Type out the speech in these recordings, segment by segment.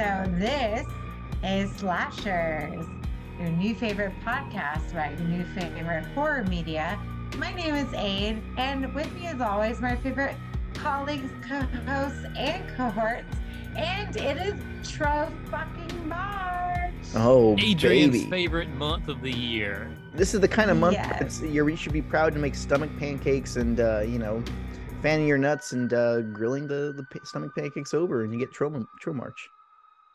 All right, so this is Slashers, your new favorite podcast about your new favorite horror media. My name is Aid, and with me, as always, my favorite colleagues, co-hosts, and cohorts, and it is Tro fucking March. Oh, Adrian's baby. favorite month of the year. This is the kind of month Yes. that's you're, you should be proud to make stomach pancakes and, uh, you know, fanning your nuts and uh, grilling the, the stomach pancakes over, and you get Tro, Tro March.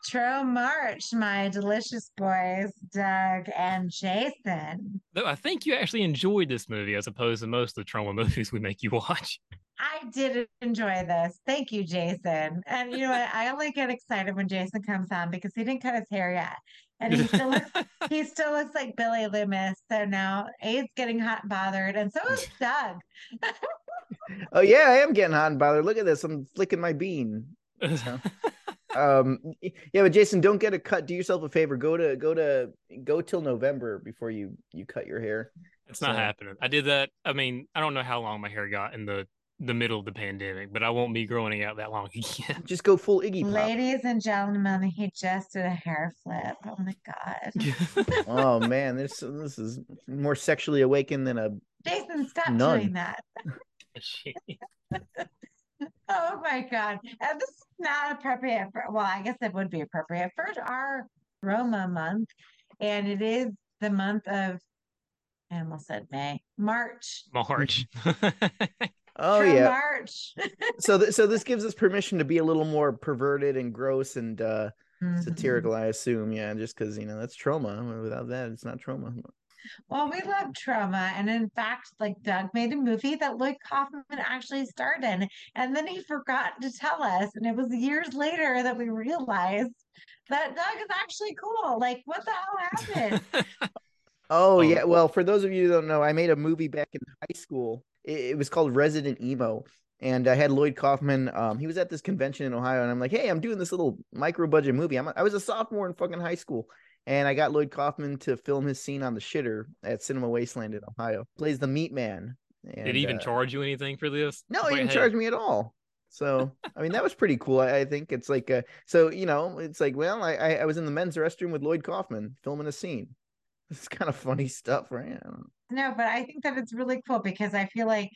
Tro March, my delicious boys, Doug and Jason. Though I think you actually enjoyed this movie as opposed to most of the Troma movies we make you watch. I did enjoy this. Thank you, Jason. And you know what? I only get excited when Jason comes on because he didn't cut his hair yet. And he still looks he still looks like Billy Loomis. So now Abe's getting hot and bothered, and so is Doug. Oh yeah, I am getting hot and bothered. Look at this. I'm flicking my bean. Um, yeah, but Jason, don't get a cut. Do yourself a favor. Go to go to go till November before you you cut your hair. it's not happening. I did that. I mean, I don't know how long my hair got in the the middle of the pandemic, but I won't be growing it out that long again. Just go full Iggy Pop. Ladies and gentlemen, he just did a hair flip. Oh my god. Oh man, this this is more sexually awakened than a Jason, stop None. doing that. Oh my God. And this is not appropriate for, well, I guess it would be appropriate for our Troma month. And it is the month of, I almost said May, March. March. oh True yeah. March. So th- so this gives us permission to be a little more perverted and gross and uh Mhm. satirical, I assume. Yeah, just because you know that's Troma. Without that, it's not Troma. Well, we love Troma. And in fact, like Doug made a movie that Lloyd Kaufman actually starred in. And then he forgot to tell us. And it was years later that we realized that Doug is actually cool. Like, what the hell happened? Oh Um, yeah. Well, for those of you who don't know, I made a movie back in high school. It, it was called Resident Emo, and I had Lloyd Kaufman. Um, he was at this convention in Ohio, and I'm like, hey, I'm doing this little micro budget movie. I'm a, I was a sophomore in fucking high school, and I got Lloyd Kaufman to film his scene on the shitter at Cinema Wasteland in Ohio. Plays the Meat Man. And, Did he even uh, charge you anything for this? No, he didn't hey, charge me at all. So I mean that was pretty cool. I, I think it's like uh so you know it's like well I I I was in the men's restroom with Lloyd Kaufman filming a scene. It's kind of funny stuff, right? I don't know. No, but I think that it's really cool because I feel like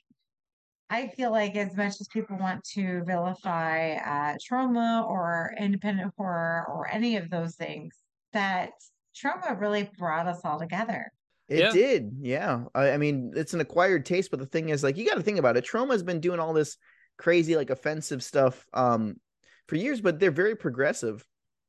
I feel like as much as people want to vilify uh, Troma or independent horror or any of those things, that Troma really brought us all together. It Yeah. did, yeah. I, I mean, it's an acquired taste, but the thing is, like, you got to think about it. Troma's been doing all this crazy, like, offensive stuff um for years, but they're very progressive.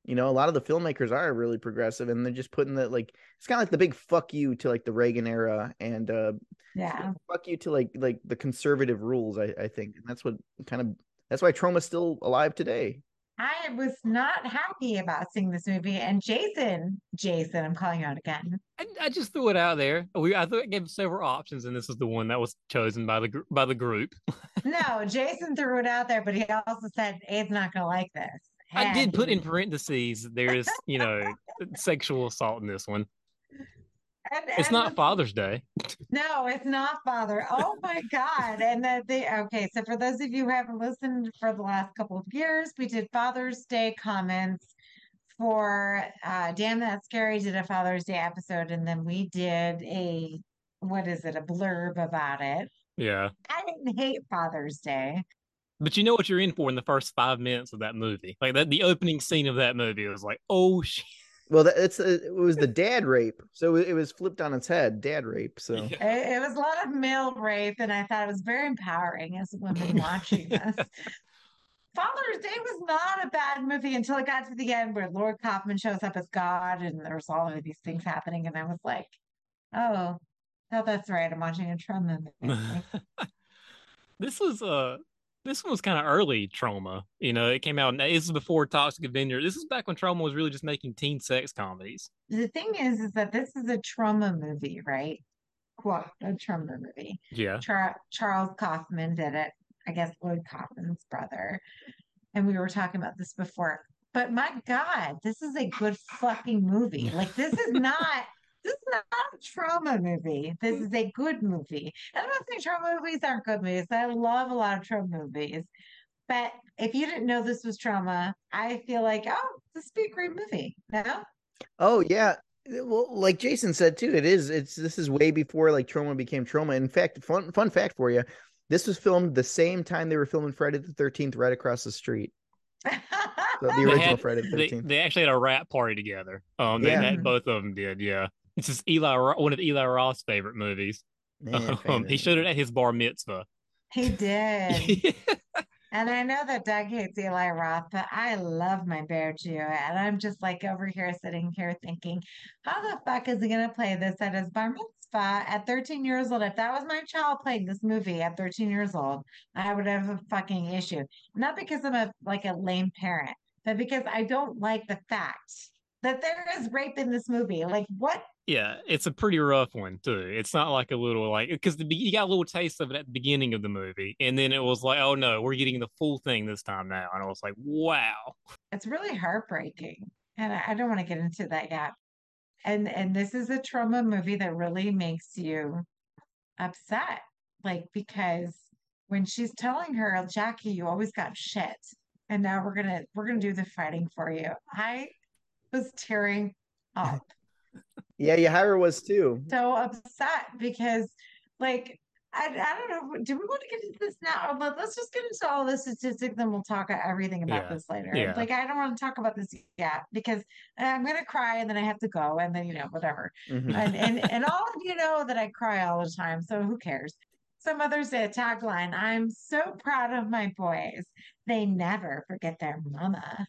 You know, a lot of the filmmakers are really progressive, and they're just putting that like it's kind of like the big fuck you to like the Reagan era and uh Yeah. fuck you to like like the conservative rules. I I think, and that's what kind of that's why Troma's still alive today. I was not happy about seeing this movie. And Jason, Jason, I'm calling out again. I, I just threw it out there. We I thought I gave several options, and this is the one that was chosen by the by the group. No, Jason threw it out there, but he also said Abe's not going to like this. I did put in parentheses. There's you know sexual assault in this one. And- It's and not the Father's Day. No, it's not father. Oh my God. And that they okay, so for those of you who haven't listened for the last couple of years, we did Father's Day comments for uh Damn That's Scary did a Father's Day episode, and then we did a what is it, a blurb about it. Yeah, I didn't hate Father's Day. but you know what you're in for in the first five minutes of that movie. Like that, the opening scene of that movie was like, oh shit. Well, it's uh, it was the dad rape, so it was flipped on its head, dad rape. So It, it was a lot of male rape, and I thought it was very empowering as a woman watching this. Father's Day was not a bad movie until it got to the end where Lloyd Kaufman shows up as God and there's all of these things happening. And I was like, oh, oh, that's right. I'm watching a Troma movie. this was uh this one was kind of early Troma. You know, it came out. This is before Toxic Avenger. This is back when Troma was really just making teen sex comedies. the thing is, is that this is a Troma movie, right? Quote, a Troma movie. Yeah, Char- Charles Kaufman did it. I guess Lloyd Kaufman's brother. And we were talking about this before. But my God, this is a good fucking movie. Like this is not this is not a Troma movie. This is a good movie. And I'm not saying Troma movies aren't good movies. I love a lot of Troma movies. But if you didn't know this was Troma, I feel like, oh, this would be a great movie. No? Oh yeah. Well, like Jason said too, it is. It's this is way before like Troma became Troma. In fact, fun fun fact for you, this was filmed the same time they were filming Friday the Thirteenth, right across the street. So the They original had- Friday the Thirteenth. they actually had a rap party together. Um, they, Yeah. both of them did. Yeah, it's is Eli, Ro- one of Eli Roth's favorite movies. Um, he showed it at his bar mitzvah. he did. And I know that Doug hates Eli Roth, but I love my Bear Jew. And I'm just like over here sitting here thinking, how the fuck is he going to play this at his bar mitzvah at 13 years old? If that was my child playing this movie at 13 years old, I would have a fucking issue. Not because I'm a like a lame parent, but because I don't like the fact that there is rape in this movie. Like, what? Yeah, it's a pretty rough one too. It's not like a little like uh, because be- you got a little taste of it at the beginning of the movie, and then it was like, oh no, we're getting the full thing this time now, and I was like, wow. It's really heartbreaking. And I, I don't want to get into that yet. And and this is a Troma movie that really makes you upset. Like because when she's telling her, oh, Jackie, you always got shit. And now we're gonna we're gonna do the fighting for you. I was tearing up. Yeah, Yahira was too. so upset because like I, I don't know. Do we want to get into this now? But let- let's just get into all the statistics and we'll talk everything about Yeah, this later. yeah. Like I don't want to talk about this yet because I'm gonna cry and then I have to go and then you know whatever. Mhm. And and and all of you know that I cry all the time, so who cares? So Mother's Day tagline: I'm so proud of my boys. They never forget their mama.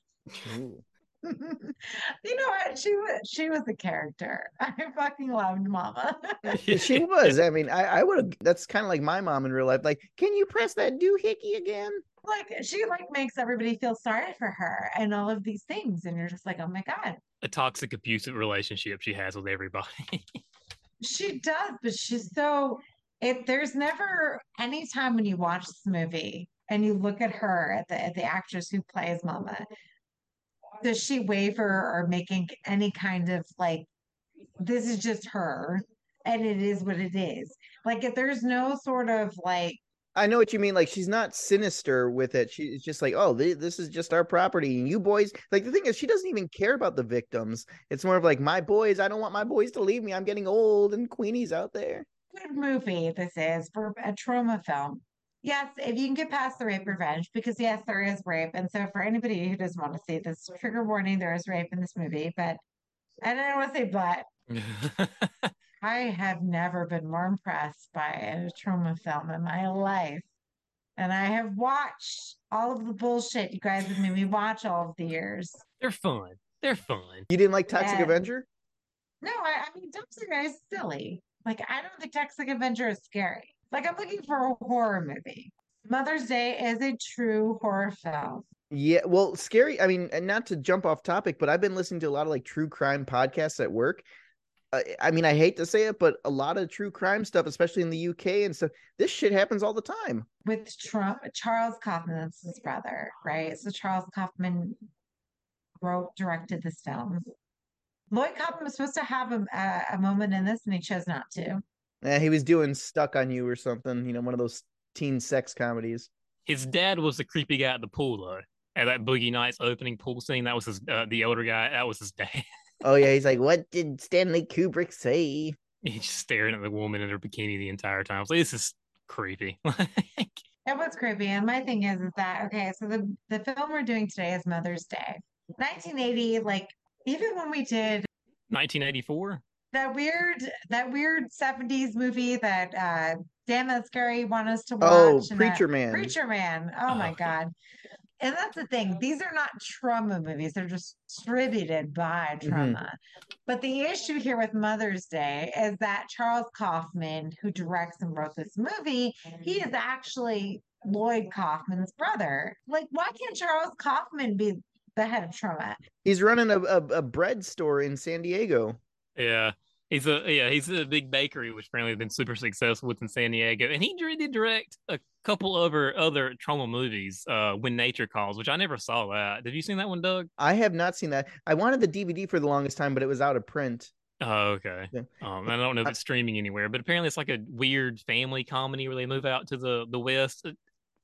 Ooh. You know what? She was she was a character. I fucking loved Mama. she was. I mean, I, I would have. That's kind of like my mom in real life. Like, can you press that doohickey again? like she like makes everybody feel sorry for her and all of these things, and you're just like, oh my god, A toxic, abusive relationship she has with everybody. she does, but she's so. If there's never any time when you watch this movie and you look at her at the at the actress who plays Mama, does she waver or making any kind of like this is just her and it is what it is. Like if there's no sort of like I know what you mean. Like, she's not sinister with it. She's just like, oh, thi- this is just our property, and you boys. Like, the thing is, she doesn't even care about the victims. It's more of like, my boys. I don't want my boys to leave me. I'm getting old, and Queenie's out there. good movie this is for a Troma film. Yes, if you can get past the rape revenge, because yes, there is rape. And so for anybody who doesn't want to see this trigger warning, there is rape in this movie. But I don't want to say but I have never been more impressed by a Troma film in my life. And I have watched all of the bullshit you guys have made me watch all of the years. They're fun. They're fun. You didn't like Toxic Yeah. Avenger? No, I, I mean, Toxic Guy is silly. Like, I don't think Toxic Avenger is scary. Like, I'm looking for a horror movie. Mother's Day is a true horror film. Yeah, well, scary. I mean, and not to jump off topic, but I've been listening to a lot of like true crime podcasts at work. Uh, I mean, I hate to say it, but a lot of true crime stuff, especially in the UK and stuff, this shit happens all the time. with Trump, Charles Kaufman, that's his brother, right? So Charles Kaufman wrote, directed this film. Lloyd Kaufman was supposed to have a, a, a moment in this, and he chose not to. Eh, he was doing Stuck on You or something, you know, one of those teen sex comedies. His dad was the creepy guy at the pool though. At that Boogie Nights opening pool scene, that was his uh, the older guy. That was his dad. Oh yeah, he's like, what did Stanley Kubrick say? He's just staring at the woman in her bikini the entire time. I was like, this is creepy. Like, It was creepy. And my thing is, is that okay? So the the film we're doing today is Mother's Day, 1980. Like even when we did 1984. That weird that weird 70s movie that uh damn that's scary want us to watch. Oh, and that- Man. Preacher Man. Oh my Oh. God. And that's the thing. These are not Troma movies. They're distributed by Mhm. Troma. But the issue here with Mother's Day is that Charles Kaufman, who directs and wrote this movie, he is actually Lloyd Kaufman's brother. Like, why can't Charles Kaufman be the head of Troma? He's running a, a, a bread store in San Diego. Yeah. He's a yeah, he's a big bakery, which apparently has been super successful with in San Diego. And he did direct a couple other other Troma movies, uh, When Nature Calls, which I never saw that. Have you seen that one, Doug? I have not seen that. I wanted the DVD for the longest time, but it was out of print. Oh, okay. Yeah. Um, I don't know if it's streaming anywhere, but apparently it's like a weird family comedy where they move out to the the west. Uh,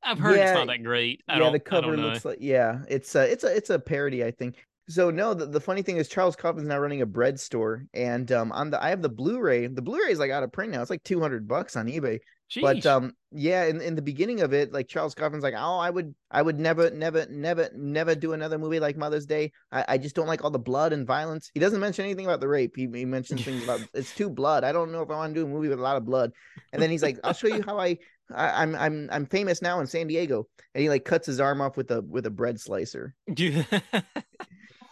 I've heard Yeah, it's not that great. I yeah, don't, the cover looks like yeah, it's a it's a it's a parody, I think. So no, the, the funny thing is Charles Kaufman's now running a bread store, and um, on the I have the Blu-ray. The Blu-ray is like out of print now. It's like two hundred bucks on eBay. But um, yeah, in, in the beginning of it, like Charles Kaufman's like, oh, I would I would never never never never do another movie like Mother's Day. I, I just don't like all the blood and violence. He doesn't mention anything about the rape. He, he mentions things about it's too blood. I don't know if I want to do a movie with a lot of blood. And then he's like, I'll show you how I, I I'm I'm I'm famous now in San Diego. And he like cuts his arm off with a with a bread slicer.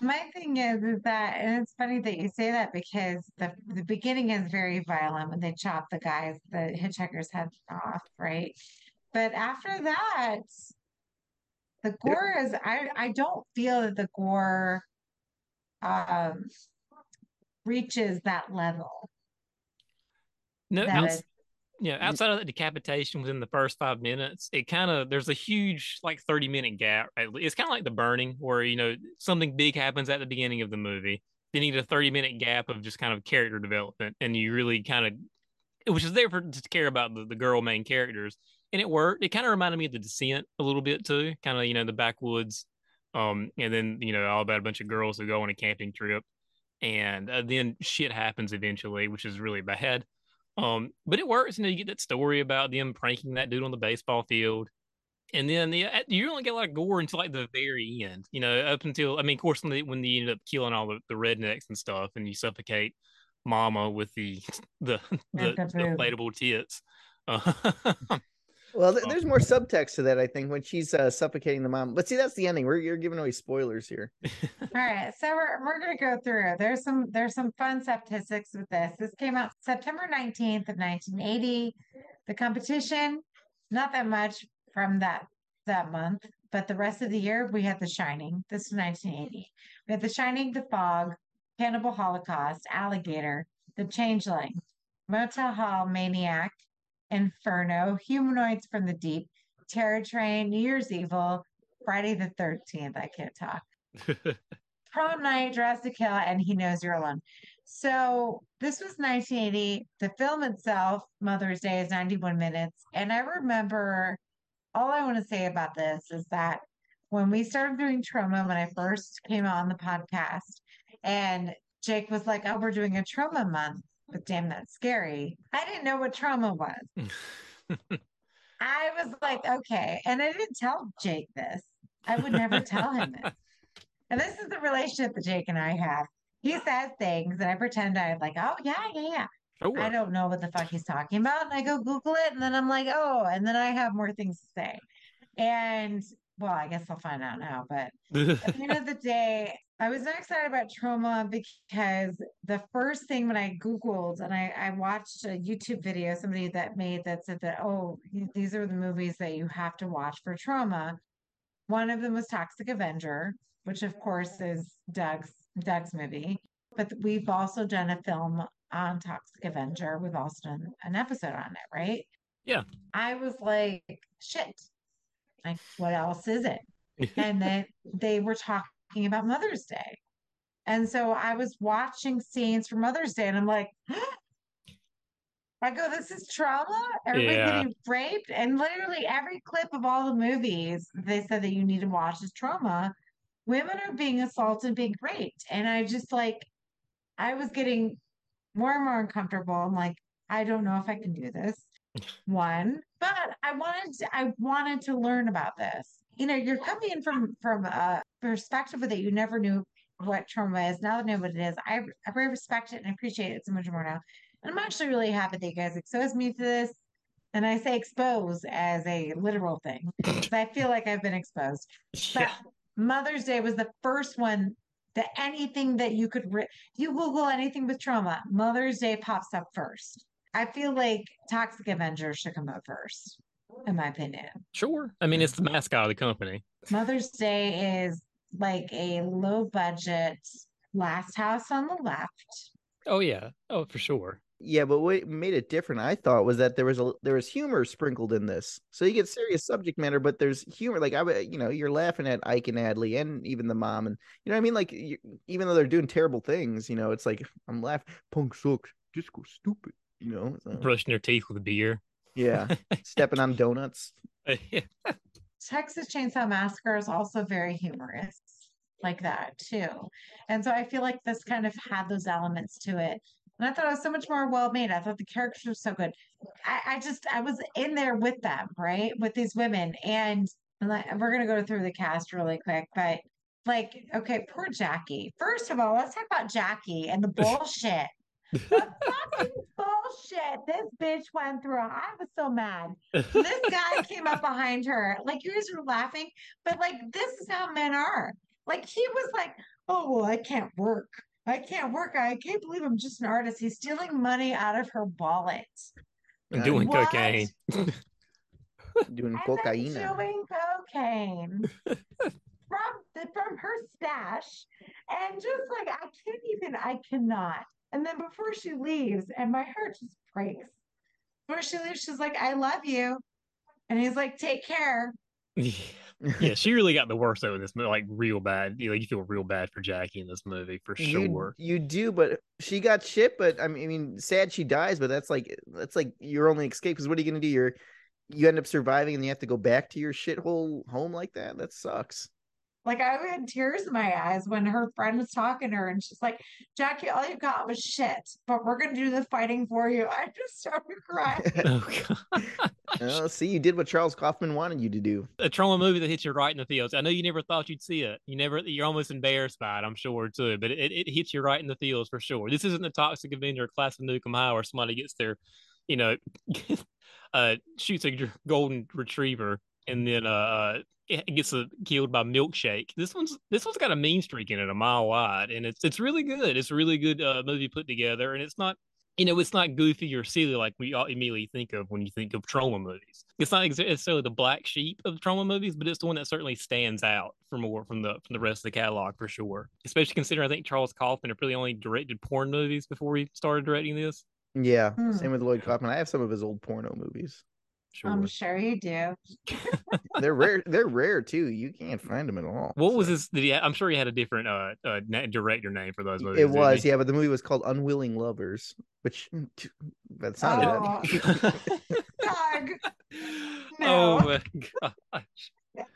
My thing is, is that, and it's funny that you say that because the the beginning is very violent when they chop the guys, the hitchhiker's head off, right? But after that, the gore is, I I don't feel that the gore um reaches that level. no, That outs- is, yeah, outside of the decapitation within the first five minutes, it kind of there's a huge like 30 minute gap. It's kind of like the burning, where you know something big happens at the beginning of the movie. Then you need a 30 minute gap of just kind of character development, and you really kind of, which is there for to care about the, the girl main characters, and it worked. It kind of reminded me of the Descent a little bit too, kind of you know the backwoods, um, and then you know all about a bunch of girls who go on a camping trip, and uh, then shit happens eventually, which is really bad. Um, but it works. You know, you get that story about them pranking that dude on the baseball field, and then the, you only get a lot of gore until like the very end. You know, up until I mean, of course, when they when they ended up killing all the, the rednecks and stuff, and you suffocate Mama with the the the, the the inflatable tits. Uh, Well, th- Oh. there's more subtext to that, I think, when she's uh, suffocating the mom. But see, that's the ending. We're you're giving away spoilers here. All right, so we're we're gonna go through. There's some there's some fun statistics with this. This came out September 19th of 1980. The competition, not that much from that that month, but the rest of the year we had The Shining. This is 1980. We had The Shining, The Fog, Cannibal Holocaust, Alligator, The Changeling, Motel Hell, Maniac, Inferno, Humanoids from the Deep, Terror Train, New Year's Evil, Friday the 13th. I can't talk prom night, to kill, and he knows you're alone. So this was 1980. The film itself, Mother's Day, is 91 minutes. And I remember all I want to say about this is that when we started doing Troma, when I first came on the podcast, and Jake was like, Oh, we're doing a Troma month, but damn, that's scary. I didn't know what Troma was. I was like, okay. And I didn't tell Jake this. I would never tell him this. And this is the relationship that Jake and I have. He says things and I pretend I'm like, oh, yeah, yeah, yeah. Sure. I don't know what the fuck he's talking about. And I go Google it and then I'm like, oh, and then I have more things to say. And well, I guess I'll find out now. But at the end of the day, I was not excited about Troma because the first thing when I Googled and I, I watched a YouTube video, somebody that made that said that, oh, these are the movies that you have to watch for Troma. One of them was Toxic Avenger, which of course is Doug's Doug's movie. But we've also done a film on Toxic Avenger. We've also done an episode on it, right? Yeah. I was like, shit. Like, what else is it? and then they were talking about Mother's Day. And so I was watching scenes for Mother's Day and I'm like, I go, this is Troma? Everybody's Yeah. getting raped? And literally every clip of all the movies they said that you need to watch is Troma. Women are being assaulted, being raped. And I just like, I was getting more and more uncomfortable. I'm like, I don't know if I can do this. One, but I wanted to, I wanted to learn about this. You know, you're coming in from from a perspective that you never knew what Troma is. Now that I know what it is, I I very respect it and appreciate it so much more now. And I'm actually really happy that you guys exposed me to this. And I say expose as a literal thing because I feel like I've been exposed. But. Mother's Day was the first one that anything that you could, re- you Google anything with Troma, Mother's Day pops up first. I feel like Toxic Avenger should come up first, in my opinion. Sure. I mean, it's the mascot of the company. Mother's Day is like a low budget last house on the left. Oh yeah. Oh, for sure. Yeah, but what made it different, I thought, was that there was a there was humor sprinkled in this. So you get serious subject matter, but there's humor. Like I, would- you know, you're laughing at Ike and Adley, and even the mom, and you know what I mean. Like you, even though they're doing terrible things, you know, it's like I'm laughing. Punk sucks. Disco stupid. You know. so, Brushing their teeth with a beer. yeah, stepping on donuts. Texas Chainsaw Massacre is also very humorous, like that too. And so I feel like this kind of had those elements to it. And I thought it was so much more well made. I thought the characters were so good. I, I just I was in there with them, right? With these women. And, and like, we're gonna go through the cast really quick, but like, okay, poor Jackie. First of all, let's talk about Jackie and the bullshit. The fucking bullshit this bitch went through. I was so mad. This guy came up behind her. Like you guys were laughing, but like this is how men are. Like he was like, oh well, I can't work. I can't work. I can't believe I'm just an artist. He's stealing money out of her wallet. And doing What? cocaine. Doing cocaine. chewing cocaine from the, from her stash, and just like I can't even, I cannot. And then before she leaves, and my heart just breaks. Before she leaves, she's like, "I love you," and he's like, "Take care." yeah, she really got the worst of this movie, like real bad. You know, you feel real bad for Jackie in this movie for You, sure. you do, but she got shit. But I mean, I mean, sad she dies, but that's like that's like your only escape. Because what are you gonna do? You're you end up surviving, and you have to go back to your shithole home like that. That sucks. Like I had tears in my eyes when her friend was talking to her, and she's like, "Jackie, all you got was shit, but we're gonna do the fighting for you." I just started crying. Oh god. oh, see, you did what Charles Kaufman wanted you to do. a Troma movie that hits you right in the feels. I know you never thought you'd see it. You never, you're almost embarrassed by it, I'm sure too. But it, it hits you right in the feels for sure. This isn't the Toxic Avenger or Class of Nuke 'Em High where somebody gets their, you know, uh, shoots a golden retriever and then uh, uh it gets uh, killed by milkshake. This one's this one's got a mean streak in it, a mile wide, and it's it's really good. It's a really good uh, movie put together, and it's not you know, it's not goofy or silly like we all immediately think of when you think of Troma movies. It's not necessarily the black sheep of Troma movies, but it's the one that certainly stands out from more from the from the rest of the catalog for sure. Especially considering I think Charles Kaufman had really only directed porn movies before he started directing this. Yeah, Hmm. same with Lloyd Kaufman. I have some of his old porno movies. Sure. I'm sure you do. They're rare. They're rare too. You can't find them at all. what was so. his? Did he? I'm sure he had a different uh, uh director name for those movies. It was, yeah, but the movie was called Unwilling Lovers, which that sounded. Oh. Dog. oh my gosh.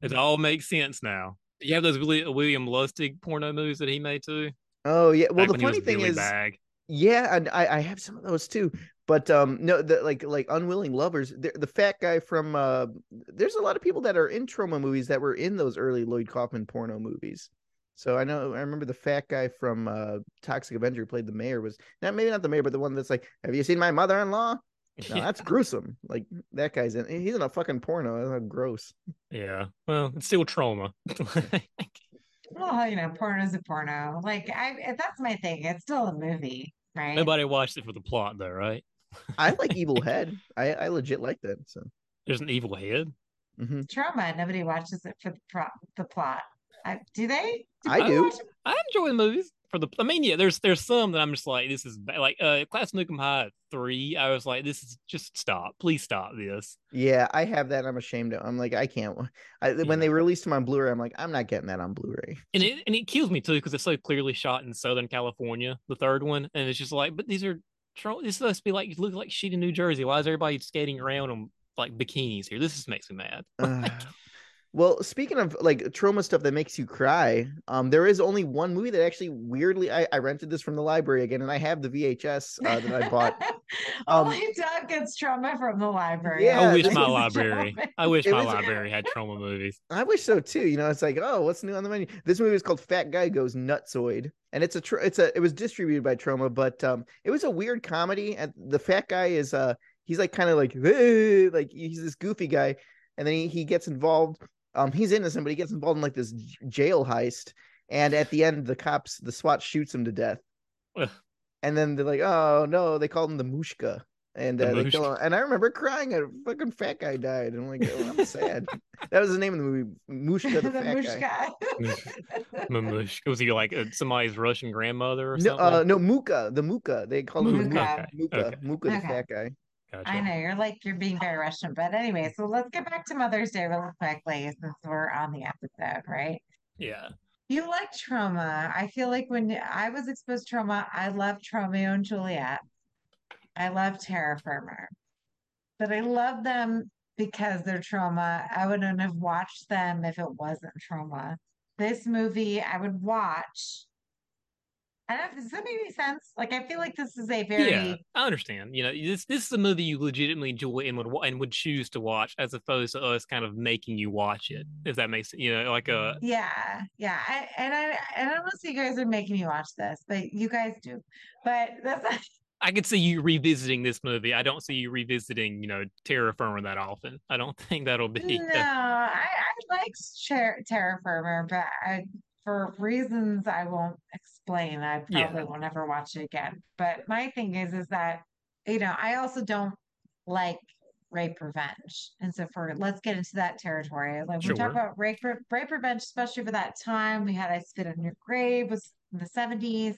It all makes sense now. You have those William Lustig porno movies that he made too. oh yeah. Well, back the when he was funny thing Billy is, Bag. yeah, and I, I have some of those too. But um, no, the like like Unwilling Lovers. The, the fat guy from uh, there's a lot of people that are in Troma movies that were in those early Lloyd Kaufman porno movies. So I know I remember the fat guy from uh, Toxic Avenger who played the mayor was not maybe not the mayor, but the one that's like, have you seen my mother-in-law? No, yeah. that's gruesome. Like that guy's in. He's in a fucking porno. That's gross. yeah. Well, it's still Troma. Well, you know, porno's a porno. Like I, that's my thing. It's still a movie, right? Nobody watched it for the plot though, right? I like Evil Head. I I legit like that. So There's an evil head. hmm Troma. Nobody watches it for the pro- the plot. I, do they? I do. watch? I enjoy the movies for the. I mean, yeah, there's there's some that I'm just like, this is ba- like uh Class of Nuke 'Em High three. I was like, this is just stop, please stop this. Yeah, I have that. I'm ashamed of. I'm like, I can't. wa- I, when they released them on Blu-ray, I'm like, I'm not getting that on Blu-ray. And it and it kills me too because it's so clearly shot in Southern California, the third one, and it's just like, but these are this is supposed to be like look like shit in New Jersey. Why is everybody skating around in like bikinis here? This just makes me mad. Uh, well, speaking of like Troma stuff that makes you cry, um, there is only one movie that actually weirdly I, I rented this from the library again, and I have the VHS uh, that I bought. Um, Only Doug gets Troma from the library. Yeah, I wish my is library. I wish It my was- library had Troma movies. I wish so too. You know, it's like, oh, what's new on the menu? This movie is called Fat Guy Goes Nutsoid, and it's a tr- it's a it was distributed by Troma, but um, it was a weird comedy. And the fat guy is uh, he's like kind of like like he's this goofy guy, and then he he gets involved. Um, he's innocent, but he gets involved in like this j- jail heist, and at the end, the cops, the SWAT shoots him to death, and then they're like, oh no, they called him the Mushka. And The uh, they kill him. and I remember crying. A fucking fat guy died. And I'm like, oh, I'm sad. that was the name of the movie, Mushka the, the fat guy. mushka. Mamush. Was he like uh, somebody's Russian grandmother or No, something? uh, no, Muka, the Muka. They call him Muka. Muka. Muka, Okay. Muka, the Okay. fat guy. Gotcha. I know you're like you're being very Russian, but anyway, so let's get back to Mother's Day really quickly since we're on the episode, right? Yeah. You like Troma. I feel like when I was exposed to Troma, I loved Tromeo and Juliet. I love Terror Firmer. but I love them because they're Troma. I wouldn't have watched them if it wasn't Troma. This movie I would watch. I don't know, does that make any sense? Like I feel like this is a very Yeah, I understand. You know, this this is a movie you legitimately enjoy and would and would choose to watch, as opposed to us kind of making you watch it. If that makes you know, like uh, a Yeah, yeah. I, and I and I don't see you guys are making me watch this, but you guys do. But that's I could see you revisiting this movie. I don't see you revisiting, you know, Terror Firmer that often. I don't think that'll be. no. I I like Ter- Terror Firmer, but I for reasons I won't explain. I Yeah. probably will never watch it again. But my thing is, is that you know I also don't like rape revenge, and so for let's get into that territory. Like we talk about rape rape revenge, especially for that time. We had I Spit on Your Grave was in the seventies.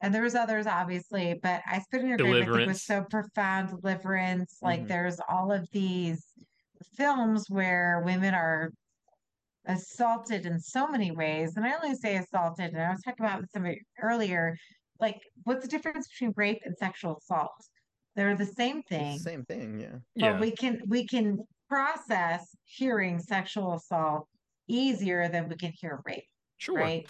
And there was others, obviously, but I Spit on Your Grave, I think, was so profound. Deliverance, like Mhm. there's all of these films where women are assaulted in so many ways. And I only say assaulted, and I was talking about with somebody earlier, like what's the difference between rape and sexual assault? They're the same thing, the same thing, yeah. but yeah, we can we can process hearing sexual assault easier than we can hear rape, sure. right?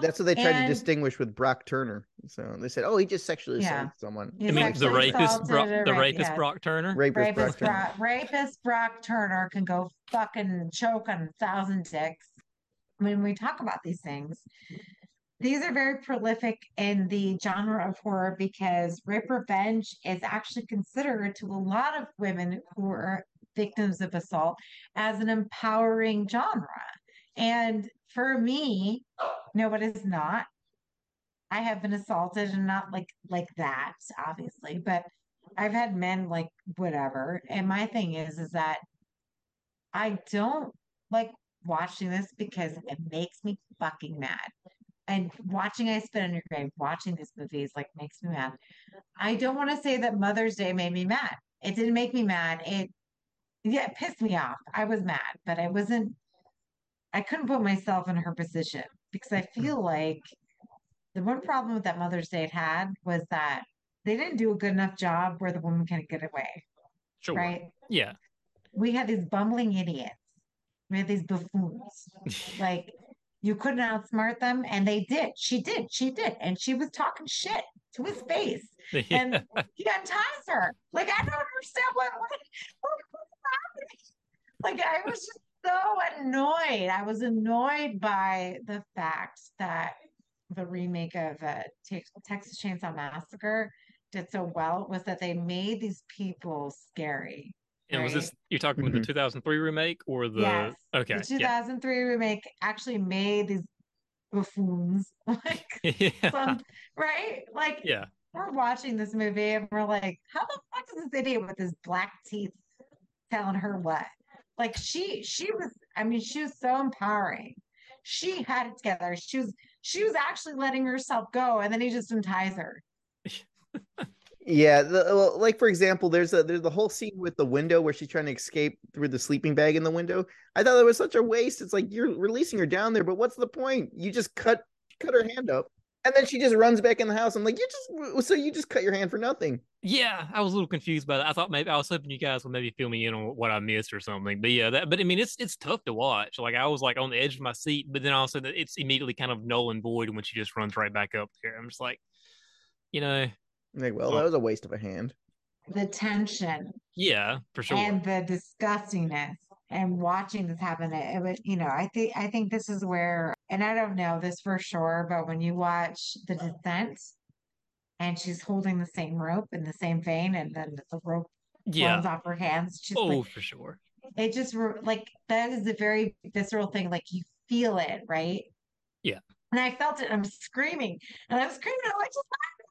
That's what they tried to distinguish with Brock Turner. So they said, "Oh, he just sexually Yeah. assaulted someone." He I mean, the rapist, assaulted Brock, the rape- rapist yes. Brock Turner. Rapist, Brock Rapist Turner. Brock, rapist Brock Turner can go fucking choke on a thousand dicks. When we talk about these things, these are very prolific in the genre of horror because rape revenge is actually considered to a lot of women who are victims of assault as an empowering genre. And for me, no, it is not. I have been assaulted and not like like that, obviously, but I've had men like whatever. And my thing is, is that I don't like watching this because it makes me fucking mad. And watching I Spit on Your Grave, watching these movies like makes me mad. I don't want to say that Mother's Day made me mad. It didn't make me mad. It yeah, it pissed me off. I was mad, but I wasn't I couldn't put myself in her position because I hmm. feel like the one problem with that Mother's Day had was that they didn't do a good enough job where the woman can get away, Sure. right? Yeah. We had these bumbling idiots. We had these buffoons. Like you couldn't outsmart them, and they did. She did. She did, and she was talking shit to his face. And he unties her. Like I don't understand what, what, what was happening. Like I was just so annoyed. I was annoyed by the fact that the remake of uh, Tex- Texas Chainsaw Massacre did so well was that they made these people scary. and was this you're talking about the Mhm. 2003 remake or the Yes. okay The 2003 remake actually made these buffoons like yeah yeah some right like yeah we're watching this movie and we're like, how the fuck is this idiot with his black teeth telling her what? Like she she was I mean, she was so empowering. She had it together. She was she was actually letting herself go and then he just unties her. Yeah, the, well, like for example, there's a there's the whole scene with the window where she's trying to escape through the sleeping bag in the window. I thought that was such a waste. It's like you're releasing her down there, but what's the point? You just cut cut her hand up, and then she just runs back in the house. I'm like, you just so you just cut your hand for nothing. Yeah, I was a little confused by that. I thought maybe I was hoping you guys would maybe fill me in on what I missed or something. But yeah, that but I mean it's it's tough to watch. Like I was like on the edge of my seat, but then also that it's immediately kind of null and void when she just runs right back up there. I'm just like, you know, like, well, Oh. that was a waste of a hand. The tension yeah, for sure. and the disgustingness and watching this happen it, it was you know i think i think this is where and i don't know this for sure but when you watch the descent and she's holding the same rope in the same vein and then the rope yeah. runs off her hands she's Oh, like for sure. it just like that is a very visceral thing like you feel it right Yeah. and i felt it i'm screaming and i'm screaming i'm like,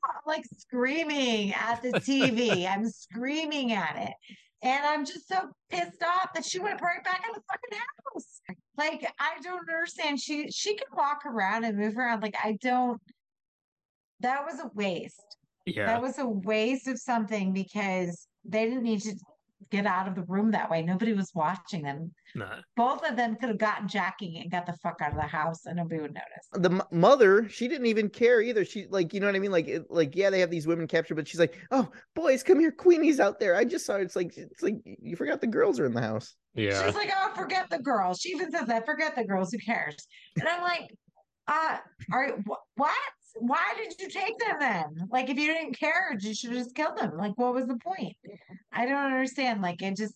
I'm like screaming at the tv i'm screaming at it and i'm just so pissed off that she went right back in the fucking house. Like i don't understand. She she can walk around and move around. Like i don't that was a waste. Yeah. that was a waste of something because they didn't need to get out of the room that way. Nobody was watching them. No. Both of them could have gotten Jackie and got the fuck out of the house, and nobody would notice. the m- mother she didn't even care either she like you know what i mean like it, like yeah they have these women captured but she's like oh boys come here queenie's out there i just saw it. it's like it's like you forgot the girls are in the house Yeah. She's like, oh, forget the girls. She even says that, forget the girls. Who cares? And I'm like, uh, are what? Why did you take them then? Like, if you didn't care, you should have just killed them. Like, what was the point? I don't understand. Like, it just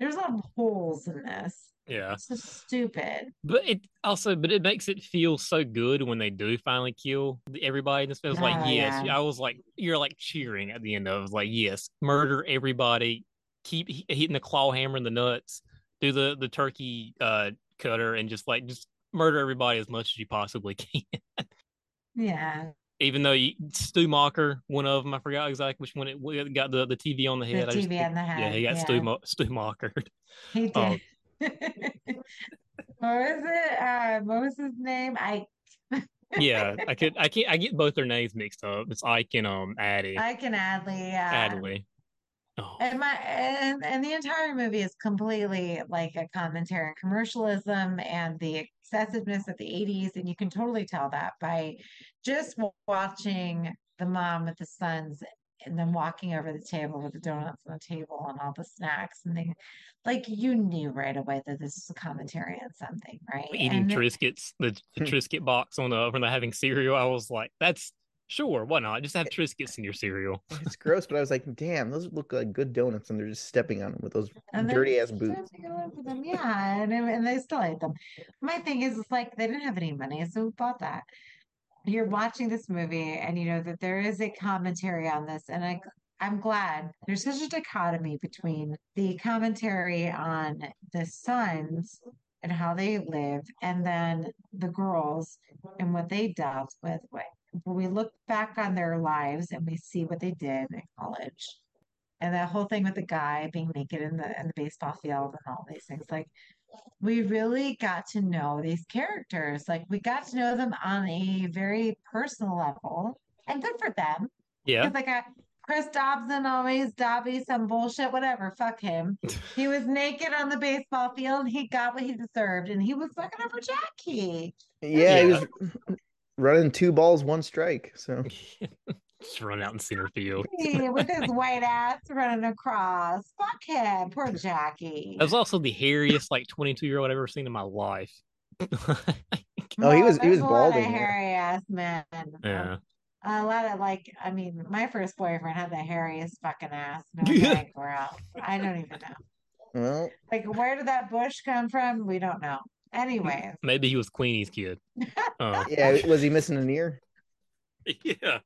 there's a lot of holes in this. yeah. It's so stupid. But it also, but it makes it feel so good when they do finally kill everybody. And it's Oh, like, yes, yeah. I was like, you're like cheering at the end of it. It like, yes, murder everybody, keep hitting the claw hammer in the nuts, do the the turkey uh cutter, and just like just murder everybody as much as you possibly can. Yeah. Even though you, Stu Mocker, one of them, I forgot exactly which one it got the, the TV on the The head. Just- TV on the head. yeah, he got Stu Mo- Stu Mocker. He did. Oh. what was it? Uh, what was his name? I yeah, I could I can't I get both their names mixed up. It's Ike and um Addie. Ike and Adley. Yeah. Adley. Oh, And my and, and the entire movie is completely like a commentary on commercialism and the excessiveness of the 80s. And you can totally tell that by just watching the mom with the sons and then walking over the table with the donuts on the table and all the snacks and they like you knew right away that this is a commentary on something, right? eating And Triscuits, the, the Triscuit box on the when they're having cereal. I was like, that's sure, why not? Just have Triscuits in your cereal. it's gross but i was like damn those look like good donuts and they're just stepping on them with those dirty ass boots stepping all over them. Yeah, and, and they still ate them. My thing is, it's like they didn't have any money, so who bought that? You're watching this movie, and you know that there is a commentary on this, and I, I'm glad there's such a dichotomy between the commentary on the sons and how they live, and then the girls and what they dealt with. When we look back on their lives and we see what they did in college. And that whole thing with the guy being naked in the in the baseball field and all these things like we really got to know these characters. Like we got to know them on a very personal level and good for them. Yeah. because like I, chris dobson always dobby some bullshit whatever fuck him. He was naked on the baseball field. He got what he deserved and he was fucking over jackie yeah, he was running two balls one strike so Just run out in center field. With his white ass running across fuck him poor jackie That was also the hairiest like 22 year old I've ever seen in my life. Oh, he was- he was a lot of balding, yeah. hairy ass men. yeah. A lot of like, I mean, my first boyfriend had the hairiest fucking ass. No thank, bro. I don't even know. well Like, where did that bush come from? We don't know. Anyways, Maybe he was Queenie's kid. Oh. yeah was he missing an ear yeah.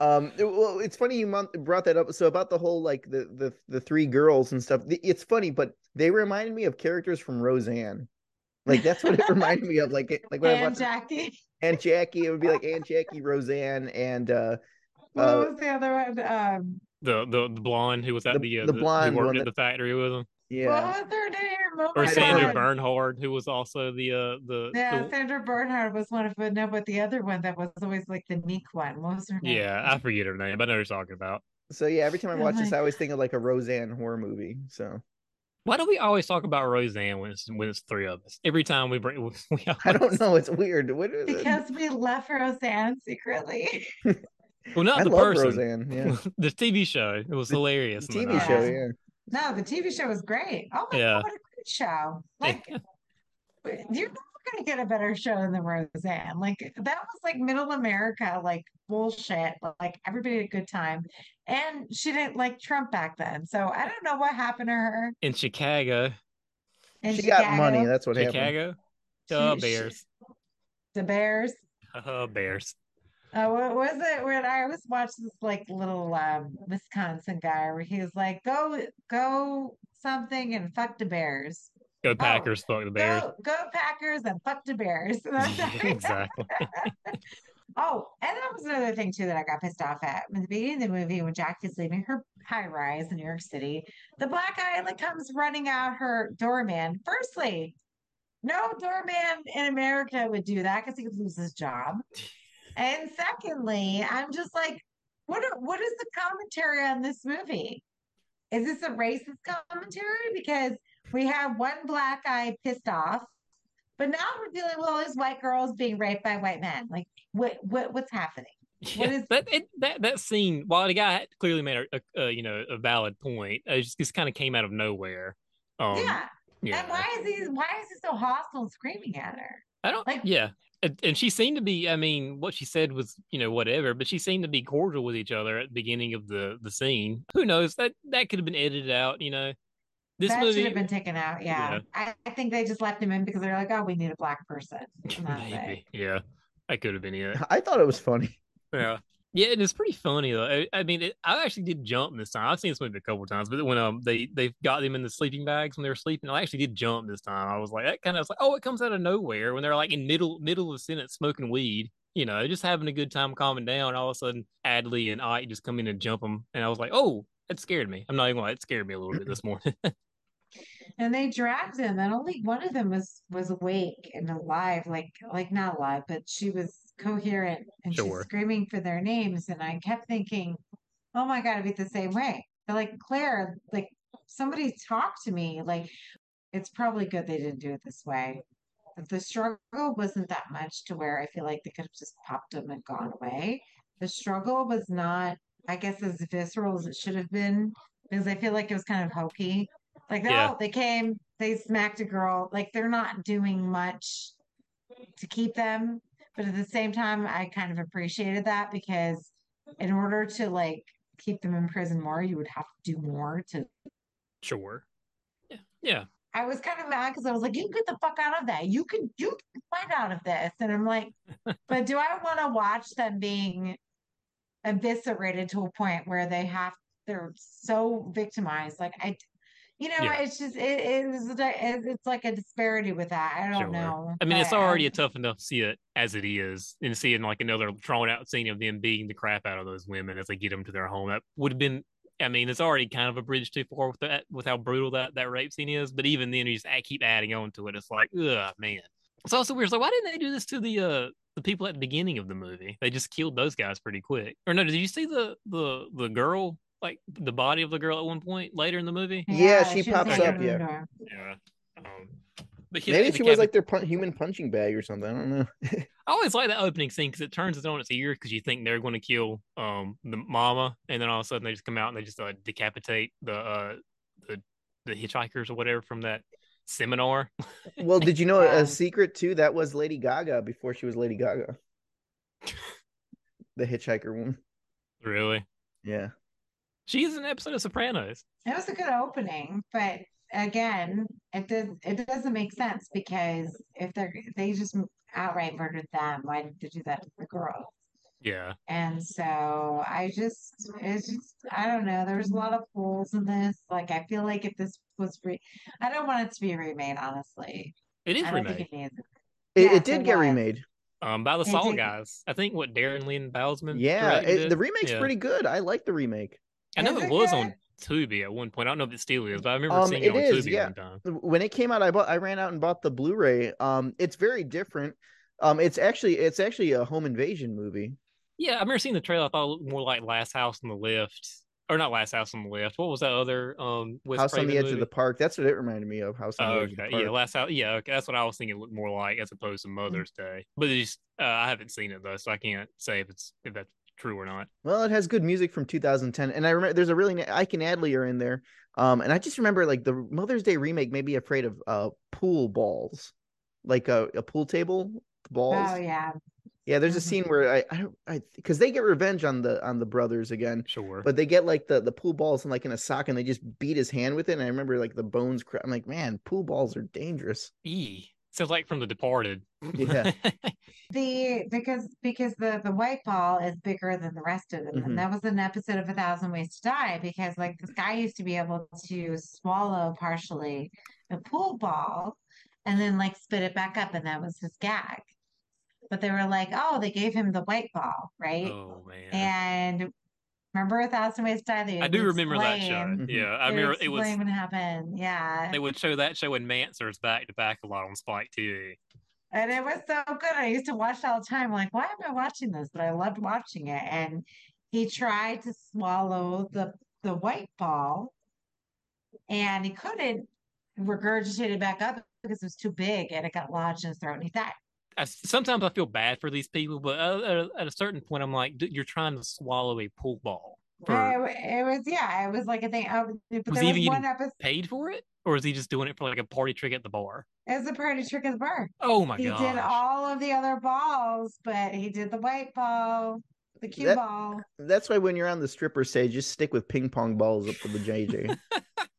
Um, it- well, it's funny you brought that up. So about the whole like the the the three girls and stuff. It's funny, but they reminded me of characters from Roseanne. Like that's what it reminded me of. Like like when I and watched Jackie. Aunt Jackie, it would be like Aunt Jackie, Roseanne, and uh, What uh, was the other one? Um, The the the blonde who was at The- the, uh, the the blonde who worked one at that- the factory with him, yeah, What was her name? Oh or Sandra God. Bernhard, who was also the uh the, Yeah, the- Sandra Bernhard was one of them. No, but the other one that was always like the meek one. What was her name? yeah I forget her name, but I know what you're talking about. So yeah, every time I Oh watch my this, I always think of like a Roseanne horror movie. So Why do we always talk about Roseanne when it's when it's three of us? Every time we bring, we I don't know. It's weird. What is it? Because we love Roseanne secretly. Well, not I the love person. Roseanne. Yeah, the TV show. It was hilarious. the TV show. Yeah. No, the TV show was great. Oh my Yeah. God, what a great show. Like, you're never going to get a better show than the Roseanne. Like, that was like middle America, like bullshit. Like, everybody had a good time. And she didn't like Trump back then. So I don't know what happened to her In Chicago, in she Chicago. got money. That's what happened. Chicago, She- uh, Bears, The Bears. uh, Bears. Uh, what was it when I always watched this like little um, Wisconsin guy where he was like, "Go, go something and fuck the Bears. Go oh, Packers, fuck the Bears. Go, go Packers and fuck the Bears." And that's every time. exactly. Oh, and that was another thing too that I got pissed off at. In the beginning of the movie, when Jackie's leaving her high rise in New York City, the black guy like comes running out her doorman. Firstly, no doorman in America would do that because he could lose his job. And secondly, I'm just like, what are, what is the commentary on this movie? Is this a racist commentary? Because we have one black guy pissed off, but now we're dealing with all these white girls being raped by white men. Like, what, what what's happening? Yeah, is... that, it, that that scene, while the guy clearly made a, a, a you know a valid point, it just, just kind of came out of nowhere. Um, yeah. yeah. And why is he why is he so hostile and screaming at her? I don't like. Yeah, and, and she seemed to be. I mean, what she said was you know whatever, but she seemed to be cordial with each other at the beginning of the the scene. Who knows that that could have been edited out. You know, this that movie should have been taken out. Yeah, yeah. I, I, think they just left him in because they're like, oh, we need a black person. Maybe. Yeah, that could have been it. I thought it was funny. Yeah. Yeah, and it is pretty funny though. I, I mean, it, I actually did jump this time. I've seen this movie a couple times, but when um they they got them in the sleeping bags when they were sleeping, I actually did jump this time. I was like, that kind of was like, oh, it comes out of nowhere when they're like in middle middle of the sentence smoking weed, you know, just having a good time, calming down. All of a sudden, Adley and Ike just come in and jump them, and I was like, oh, that scared me. I'm not even gonna. It scared me a little bit this morning. and they dragged him, and only one of them was was awake and alive, like like not alive, but she was coherent and sure. she's screaming for their names. And I kept thinking, oh my God, it'd be the same way. They're like, Claire, like somebody talk to me. Like, it's probably good they didn't do it this way. But the struggle wasn't that much to where I feel like they could have just popped them and gone away. The struggle was not, I guess, as visceral as it should have been because I feel like it was kind of hokey. Like, yeah. oh, they came, they smacked a girl. Like, they're not doing much to keep them. But at the same time, I kind of appreciated that because in order to like keep them in prison more, you would have to do more to. Sure. Yeah. Yeah. I was kind of mad because I was like, you can get the fuck out of that. You can you can find out of this. And I'm like, but do I want to watch them being eviscerated to a point where they have they're so victimized? Like I you know, yeah. it's just it, it's it's like a disparity with that. I don't sure. know. I mean, it's already a tough enough to see it as it is, and seeing like another drawn out scene of them beating the crap out of those women as they get them to their home. That would have been. I mean, it's already kind of a bridge too far with that, with how brutal that that rape scene is. But even then, you just keep adding on to it. It's like, ugh, man. It's also weird. So why didn't they do this to the uh the people at the beginning of the movie? They just killed those guys pretty quick. Or no, did you see the the the girl like the body of the girl at one point later in the movie? Yeah, yeah she, she pops up. Yeah. Yeah. Um, but Maybe she was like their pun- human punching bag or something. I don't know. I always like that opening scene because it turns it on its ear because you think they're going to kill um the mama, and then all of a sudden they just come out and they just uh, decapitate the uh the the hitchhikers or whatever from that seminar. well, did you know yeah. a secret too? That was Lady Gaga before she was Lady Gaga. the hitchhiker one. Really? Yeah. She's an episode of Sopranos. It was a good opening, but again, it does it doesn't make sense because if they're they just outright murdered them, why did they do that to the girl? Yeah. And so I just it's just I don't know. There's a lot of holes in this. Like I feel like if this was re I don't want it to be remade, honestly. It is remade. it needs it. It, it did get remade. Um, by the Saw guys. I think what Darren Lynn Bousman. Yeah, it, the remake's yeah. pretty good. I like the remake. I know it was on Tubi at one point. I don't know if it still is, but I remember um, seeing it, it on is, Tubi yeah. one time. When it came out, I bought I ran out and bought the Blu-ray. Um, it's very different. Um, it's actually it's actually a home invasion movie. Yeah, I remember seeing the trailer. I thought it looked more like Last House on the Left, or not Last House on the Left. What was that other um Wes House Craven on the Edge movie? of the Park? That's what it reminded me of. House on oh, the Edge okay. of the Park. Yeah, Last House. Yeah, okay. That's what I was thinking. It looked more like as opposed to Mother's mm-hmm. Day. But it's uh, I haven't seen it though, so I can't say if it's if that's true or not. Well, it has good music from 2010, and I remember there's a really Ike and Adley are in there. Um, and I just remember like the Mother's Day remake made me afraid of uh pool balls, like a, a pool table balls. Oh yeah. Yeah, there's a mm-hmm. scene where I I don't I because they get revenge on the on the brothers again. Sure. But they get like the the pool balls and like in a sock and they just beat his hand with it. And I remember like the bones. Cra- I'm like, man, pool balls are dangerous. E. Sounds like from The Departed. Yeah. the because because the the white ball is bigger than the rest of them, mm-hmm. and that was an episode of A Thousand Ways to Die because like this guy used to be able to swallow partially a pool ball and then like spit it back up, and that was his gag. But they were like, oh, they gave him the white ball, right? Oh man. And Remember a thousand ways to die? I do remember that show. Mm-hmm. Yeah, I remember it was. What happened? Yeah. They would show that show in Mansers back to back a lot on Spike TV. And it was so good. I used to watch all the time. Like, why am I watching this? But I loved watching it. And he tried to swallow the the white ball, and he couldn't regurgitate it back up because it was too big and it got lodged in his throat and he died. I, sometimes I feel bad for these people, but uh, at, at a certain point, I'm like, you're trying to swallow a pool ball. For, it, it, was yeah, it was like a thing. But was there he was even one episode. paid for it, or is he just doing it for like a party trick at the bar? It was a party trick at the bar. Oh my god! He did all of the other balls, but he did the white ball, the cue That- ball. That's why when you're on the stripper stage, just stick with ping pong balls up to the JJ.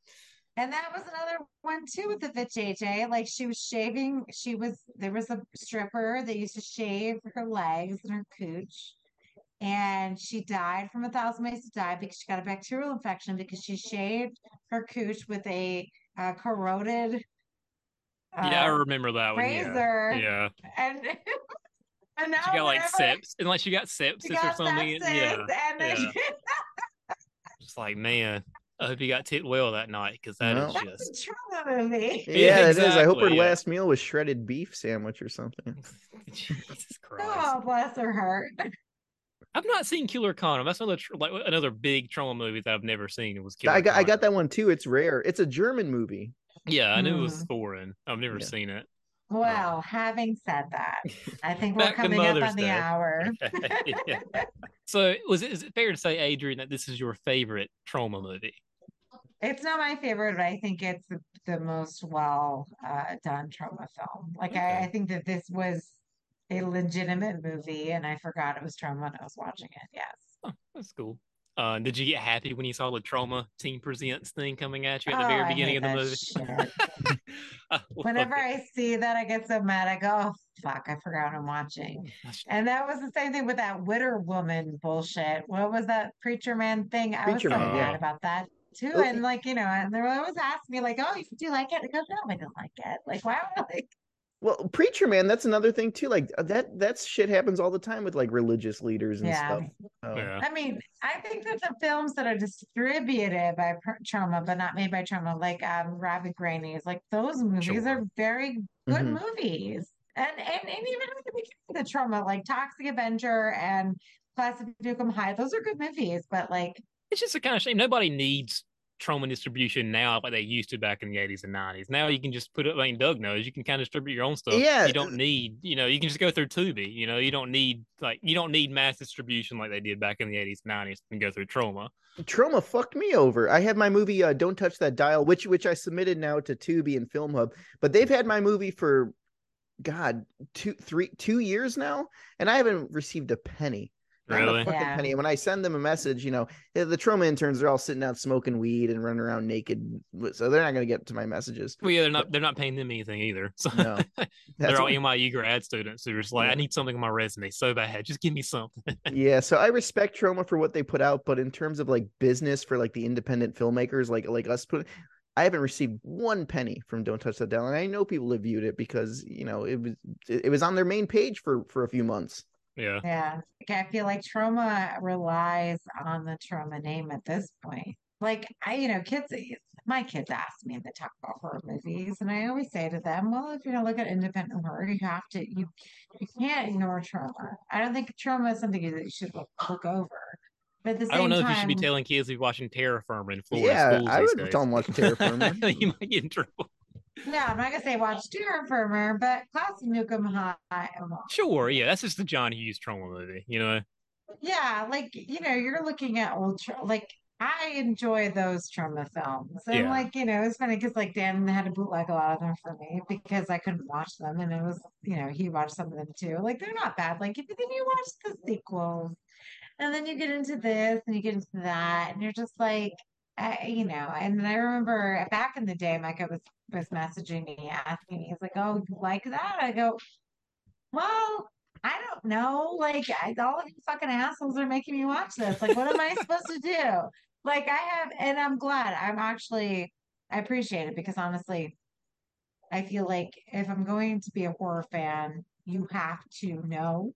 And that was another one too with the JJ. Like she was shaving, she was there was a stripper that used to shave her legs and her cooch. And she died from a thousand ways to die because she got a bacterial infection because she shaved her cooch with a uh, corroded yeah, I uh, remember that one. Yeah, razor. yeah. And and now She got like sips, unless she got she sepsis or something. sepsis, Yeah, and then yeah. Just like man, I hope you got tit well that night because that is No. that's just a Troma movie. Yeah, it is. I hope her yeah. last meal was shredded beef sandwich or something. Jesus Christ. Oh, bless her heart. I've not seen Killer Condom. That's another tr- like another big Troma movie that I've never seen. It was Killer I got I got that one too. It's rare. It's a German movie. Yeah, I knew it was Mm. foreign. I've never Yeah. seen it. Well, having said that, I think we're coming up Mother's on the hour. Yeah. So, was it, is it fair to say, Adrian, that this is your favorite Troma movie? It's not my favorite, but I think it's the, the most well uh, done Troma film. Like I, Okay. I think that this was a legitimate movie, and I forgot it was Troma when I was watching it. Yes. Oh, that's cool. Uh, did you get happy when you saw the Troma team presents thing coming at you at the Oh, very I beginning of the movie? I Whenever it. I see that, I get so mad. I go, oh, fuck, I forgot what I'm watching. And that was the same thing with that Witter woman bullshit. What was that preacher man thing? I was so Man, mad yeah. about that too. Oh. And like, you know, and they always ask me, like, oh, do you like it? I go, no, I don't like it. Like, why would I like Well, preacher man, that's another thing too. Like uh, that that shit happens all the time with like religious leaders and Yeah. stuff. Oh. Yeah. I mean, I think that the films that are distributed by Pr- Troma, but not made by Troma, like um, Rabid Grannies, like those movies Sure. are very good Mhm. movies. And, and and even at the beginning of the Troma, like Toxic Avenger and Classic Nukem High, those are good movies. But like, It's just a kind of shame. Nobody needs Troma distribution now like they used to back in the 80s and 90s. Now you can just put it, I mean, Doug knows, you can kind of distribute your own stuff. Yeah. You don't need, you know, you can just go through Tubi. You know, you don't need, like, you don't need mass distribution like they did back in the 80s and 90s and go through Troma. Troma fucked me over. I had my movie uh, "Don't Touch That Dial," which which I submitted now to Tubi and Film Hub, but they've had my movie for, God, two, three, two years now, and I haven't received a penny. Not Really? a fucking Yeah. penny. And when I send them a message, you know, the Troma interns are all sitting out smoking weed and running around naked, so they're not going to get to my messages. Well, yeah, they're not, they're not paying them anything either. So No, they're all what- NYU grad students who are just like, Yeah. I need something on my resume so bad. Just give me something. yeah so i respect Troma for what they put out but in terms of like business for like the independent filmmakers like like us put i haven't received one penny from don't touch that dial and i know people have viewed it because you know it was it, it was on their main page for for a few months yeah. yeah, like, I feel like Troma relies on the Troma name at this point. Like I, you know, kids, my kids ask me to talk about horror movies, and I always say to them, "Well, if you're gonna look at independent horror, you have to you you can't ignore Troma. I don't think Troma is something that you should look, look over." But at the same I don't know time, if you should be telling kids to be watching Terror Firmer in Florida yeah schools i these would days. tell them watch Terror Firmer you might get in trouble. No, I'm not gonna say watch Terror Firmer, but Class of Nuke 'Em High. Sure, yeah, that's just the John Hughes Troma movie, you know. Yeah, like you know, you're looking at old tra- like I enjoy those Troma films, and Yeah. like you know, it's funny because like Dan had to bootleg a lot of them for me because I couldn't watch them, and it was you know he watched some of them too. Like they're not bad. Like but then you watch the sequels, and then you get into this and you get into that, and you're just like. You know, and I remember back in the day, Micah was was messaging me, asking me, he's like, "Oh, you like that?" I go, "Well, I don't know. Like, I, all of you fucking assholes are making me watch this. Like, what am I supposed to do? Like, I have, and I'm glad. I'm actually, I appreciate it because honestly, I feel like if I'm going to be a horror fan, you have to know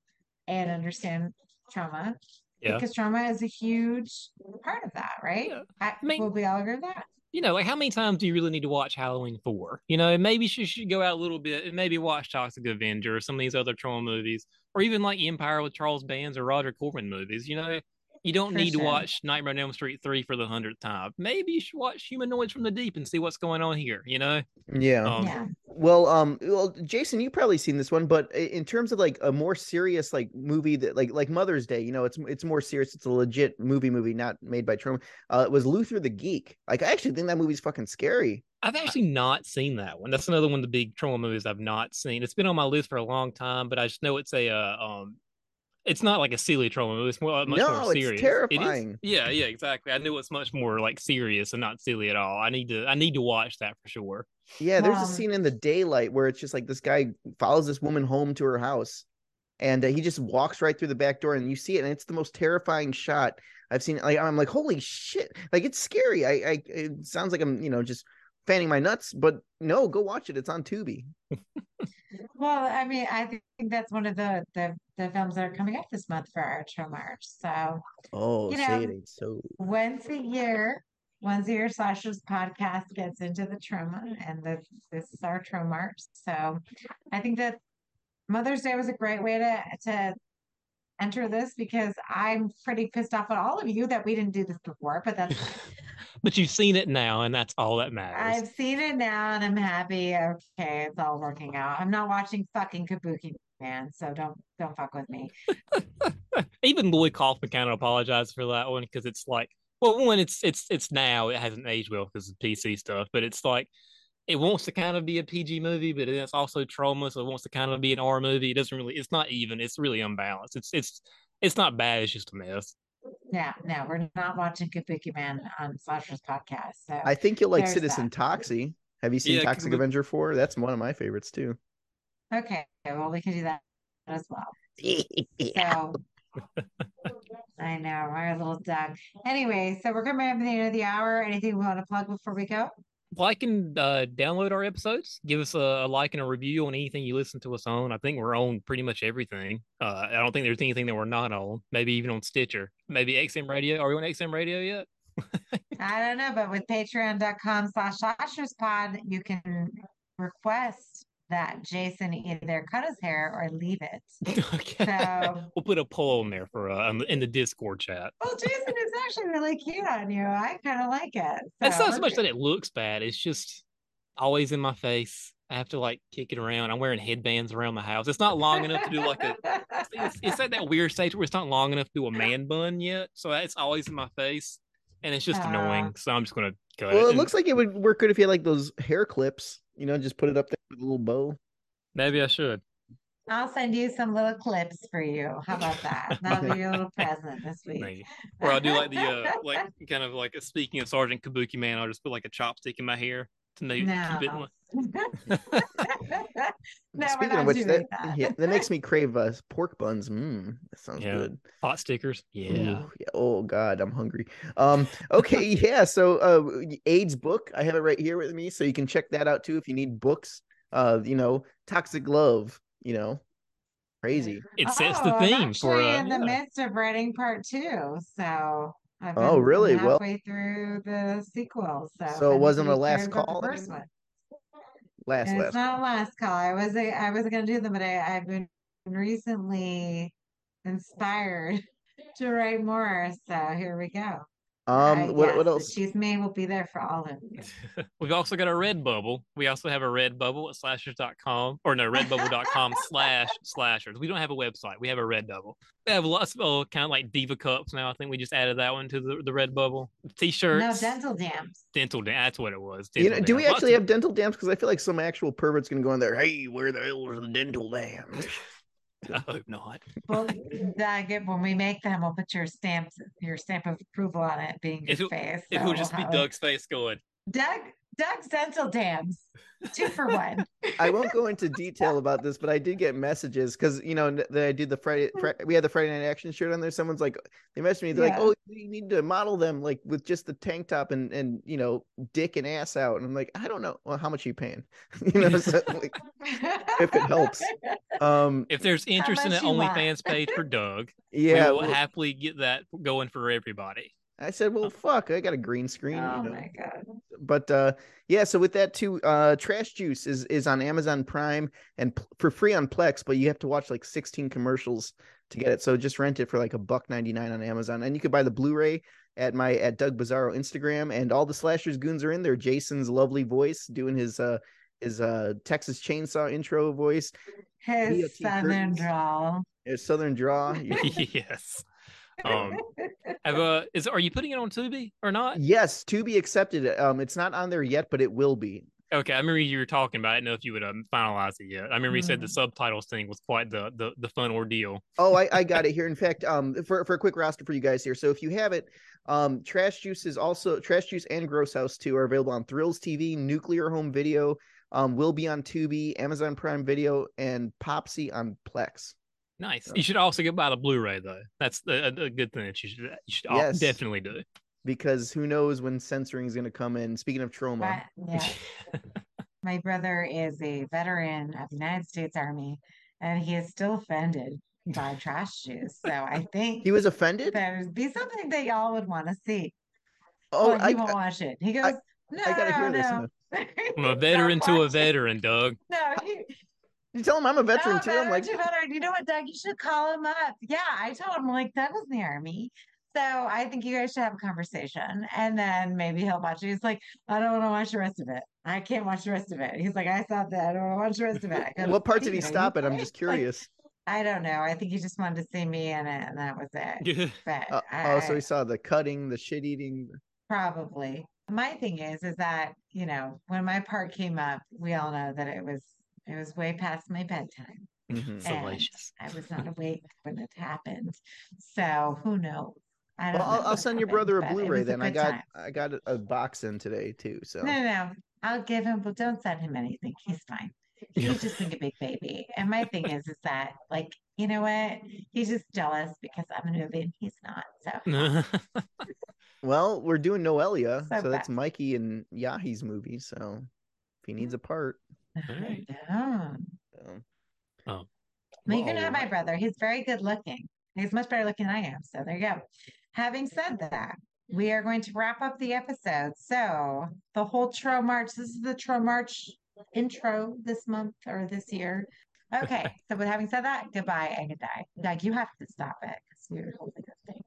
and understand Troma Yeah. because Troma is a huge part of that, right? Yeah. I, I mean- will we all agree with that? You know, like how many times do you really need to watch Halloween 4? You know, maybe she should go out a little bit and maybe watch Toxic Avenger or some of these other Troma movies, or even like Empire with Charles Band's or Roger Corman movies. You know, You don't For need to watch Nightmare on Elm Street 3 for the hundredth time. Maybe you should watch Humanoids from the Deep and see what's going on here, you know? Yeah. Um, yeah. Well, um, well, Jason, you've probably seen this one, but in terms of like a more serious like movie that like like Mother's Day, you know, it's it's more serious. It's a legit movie, movie not made by Troma. Uh, it was Luther the Geek. Like, I actually think that movie's fucking scary. I've actually not seen that one. That's another one of the big Troma movies I've not seen. It's been on my list for a long time, but I just know it's a uh, um it's not like a silly Troma movie. It's more much No, more it's serious. terrifying. yeah, yeah, exactly. I knew it's much more like serious and not silly at all. I need to I need to watch that for sure. Yeah, there's a scene in the daylight where it's just like this guy follows this woman home to her house, and uh, he just walks right through the back door, and you see it, and it's the most terrifying shot I've seen. Like, I'm like, holy shit! Like, it's scary. I, I, it sounds like I'm, you know, just fanning my nuts, but no, go watch it. It's on Tubi. Well, I mean, I think that's one of the the, the films that are coming up this month for our Show March. So Oh, You know, so. once a year, once a year, Slasher's podcast gets into the Troma, and the, this is our Troma march. So I think that Mother's Day was a great way to to enter this because I'm pretty pissed off at all of you that we didn't do this before, but that's but you've seen it now, and that's all that matters. I've seen it now and I'm happy. Okay, it's all working out. I'm not watching fucking Kabuki Man, so don't don't fuck with me. Even Lloyd Kaufman kind of apologized for that one because it's like, well, when it's it's it's now it hasn't aged well because of PC stuff, but it's like it wants to kind of be a PG movie, but it's also Troma, so it wants to kind of be an R movie. It doesn't really, it's not even. It's really unbalanced. It's it's it's not bad. It's just a mess. Yeah, no, we're not watching Kabuki Man on Slasher's podcast. So I think you'll like Citizen that. Toxie. Have you seen Yeah, Toxic Kabuki- Avenger 4? That's one of my favorites too. okay, well we can do that as well. So I know, our little Doug. Anyway, so we're coming up at the end of the hour. Anything we want to plug before we go? Like and uh, download our episodes. Give us a, a like and a review on anything you listen to us on. I think we're on pretty much everything. Uh, I don't think there's anything that we're not on. Maybe even on Stitcher. Maybe XM Radio. Are we on XM Radio yet? I don't know, but with patreon.com slash pod, you can request that Jason either cut his hair or leave it. okay. So- we'll put a poll in there for uh in the- Discord chat. Well, Jason is actually really cute on you. I kind of like it. It's So not so much that it looks bad. It's just always in my face. I have to like kick it around. I'm wearing headbands around the house. It's not long enough to do like a. It's, it's at that weird stage where it's not long enough to do a man bun yet, so it's always in my face, and it's just Ah. annoying. So I'm just gonna cut Well, it. it looks like it would work good if you had like those hair clips, you know, just put it up there with a little bow. maybe I should. I'll send you some little clips for you. How about that? That'll be your little present this week. Maybe. Or I'll do like the uh like kind of like a, speaking of Sergeant Kabuki man, I'll just put like a chopstick in my hair to maybe keep it. in No. my- no, we're Speaking of which, that, that. yeah, that makes me crave uh, pork buns. Mmm, that sounds Yeah. good. Hot stickers. Yeah. Ooh, yeah. Oh God, I'm hungry. Um. Okay. yeah. So, uh, AIDS book. I have it right here with me, so you can check that out too if you need books. Uh, you know, Toxic Love. You know, crazy. It sets the Oh, I'm theme for actually uh, in the yeah. midst of writing part two, so I've Oh, been really? Well- halfway through the sequel. So, So it wasn't to a last call The first one. Last And last. it's not a last call. I was I was gonna do them, but I, I've been recently inspired to write more. So here we go. Um. I- what yes, what the else? Cheese May will be there for all of you. We've also got a red bubble. We also have a red bubble at slashers.com or no, redbubble.com slash slashers. We don't have a website. We have a red bubble. We have lots of oh, kind of like diva cups now. I think we just added that one to the, the red bubble. T-shirts. No dental dams. dental dam. That's what it was. You know, do we dam. Lots actually of- have dental dams? Because I feel like some actual pervert's gonna go in there. Hey, where the hell are the dental dams? I hope not. Well, I get when we make them, we'll put your stamps, your stamp of approval on it, being your If it- face. It so will we'll just be. Doug's face going. Doug, Doug's dental dams, two for one. I won't go into detail about this, but I did get messages because you know n- that I did the Friday. Fri- we had the Friday Night Action shirt on there. Someone's like, they messaged me. They're Yeah. like, "Oh, you need to model them like with just the tank top and and you know dick and ass out." And I'm like, I don't know. Well, how much are you paying? you know, so, like, If it helps. um, If there's interest in much an you? OnlyFans page for Doug, yeah, we will well, happily get that going for everybody. I said, well, fuck, I got a green screen. Oh you know. my god. But uh, yeah, so with that too, uh, Trash Juice is is on Amazon Prime and p- for free on Plex, but you have to watch like 16 commercials to get it. So just rent it for like a buck 99 on Amazon, and you could buy the Blu-ray at my at Doug Bizarro Instagram, and all the slashers goons are in there. Jason's lovely voice doing his uh his uh Texas Chainsaw intro voice, His southern curtains. drawl. his Southern draw. yes. Um, have, uh, is are you putting it on Tubi or not? yes, to be accepted. Um, it's not on there yet, but it will be. Okay, I remember you were talking about. it. I didn't know if you would um, finalize it yet. I remember you said the Mm. subtitles thing was quite the the, the fun ordeal. Oh, I, I got it here. In fact, um, for for a quick roster for you guys here. So if you have it, um, Trash Juice is also Trash Juice and Gross House two are available on Thrills TV, Nuclear Home Video, um, will be on Tubi, Amazon Prime Video, and Popsy on Plex. Nice. So- You should also get by the Blu-ray though. That's a, a good thing that you should you should Yes. definitely do. Because who knows when censoring is going to come in? Speaking of Troma, But, yeah, my brother is a veteran of the United States Army, and he is still offended by trash juice. So I think he was offended. that would be something that y'all would want to see. Oh, Oh, he I, won't watch it. He goes, no, I gotta no, hear this. no. now. From a veteran to a veteran, Doug. No, he, You tell him I'm a veteran no, too. I'm like, to veteran. You know what, Doug? You should call him up. Yeah, I told him like Doug was in the army. So I think you guys should have a conversation, and then maybe he'll watch it. He's like, I don't want to watch the rest of it. I can't watch the rest of it. He's like, I stopped that. I don't want to watch the rest of it. Go, what part did he stop at? I'm play?" just Like, curious. I don't know. I think he just wanted to see me in it, and that was it. But Uh, I, oh, so I- he saw the cutting, the shit eating. Probably. My thing is, is that, you know, when my part came up, we all know that it was it was way past my bedtime. Mhm. Salacious. I was not awake when it happened. So who knows? I don't Well, I'll, I'll send your brother a Blu-ray then. I got time. I got a, a box in today too. So No, no, no. I'll give him, but don't send him anything. He's fine. He's just like a big baby. And my thing is, is that like, you know what? He's just jealous because I'm a movie and he's not. So Well, we're doing Noelia, So so that's. Mikey and Yahi's movie. So if he needs a part, Alright. I don't. so. Oh. Well, you can Well, have my brother. He's very good looking. He's much better looking than I am. So there you go. Having said that, we are going to wrap up the episode. So the whole Tro March, this is the Tro March intro this month or this year. Okay. so with having said that, goodbye and good night. Doug, you have to stop it because you're holding